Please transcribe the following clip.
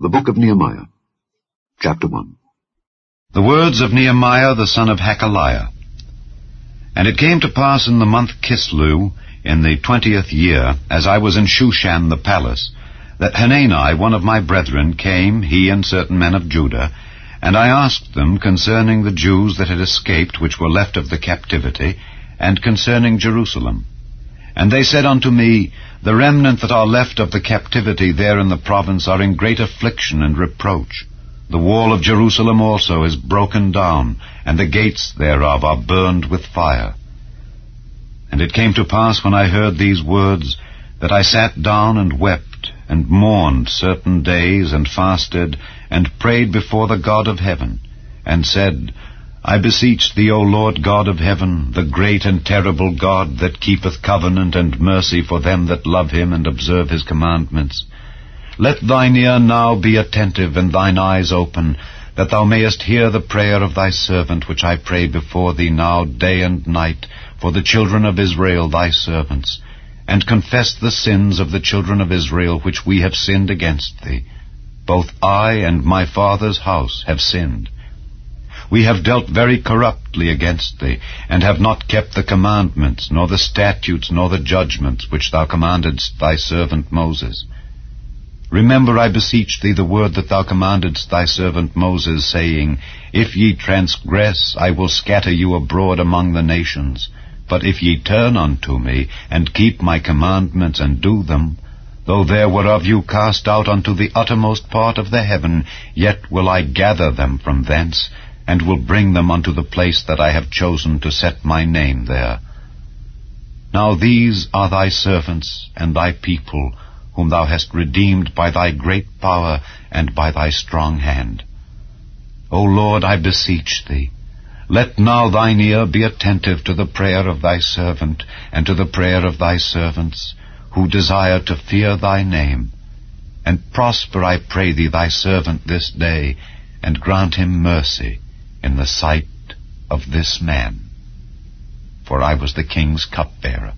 The Book of Nehemiah, Chapter 1 The words of Nehemiah the son of Hachaliah. And it came to pass in the month Chisleu, in the twentieth year, as I was in Shushan the palace, that Hanani, one of my brethren, came, he and certain men of Judah, and I asked them concerning the Jews that had escaped, which were left of the captivity, and concerning Jerusalem. And they said unto me, The remnant that are left of the captivity there in the province are in great affliction and reproach. The wall of Jerusalem also is broken down, and the gates thereof are burned with fire. And it came to pass when I heard these words, that I sat down and wept, and mourned certain days, and fasted, and prayed before the God of heaven, and said, I beseech thee, O Lord God of heaven, the great and terrible God that keepeth covenant and mercy for them that love him and observe his commandments. Let thine ear now be attentive and thine eyes open, that thou mayest hear the prayer of thy servant which I pray before thee now day and night for the children of Israel thy servants, and confess the sins of the children of Israel which we have sinned against thee. Both I and my father's house have sinned. We have dealt very corruptly against thee, and have not kept the commandments, nor the statutes, nor the judgments, which thou commandedst thy servant Moses. Remember, I beseech thee, the word that thou commandedst thy servant Moses, saying, If ye transgress, I will scatter you abroad among the nations. But if ye turn unto me, and keep my commandments, and do them, though there were of you cast out unto the uttermost part of the heaven, yet will I gather them from thence, and will bring them unto the place that I have chosen to set my name there. Now these are thy servants and thy people, whom thou hast redeemed by thy great power and by thy strong hand. O Lord, I beseech thee, let now thine ear be attentive to the prayer of thy servant, and to the prayer of thy servants, who desire to fear thy name. And prosper, I pray thee, thy servant this day, and grant him mercy in the sight of this man. For I was the king's cupbearer.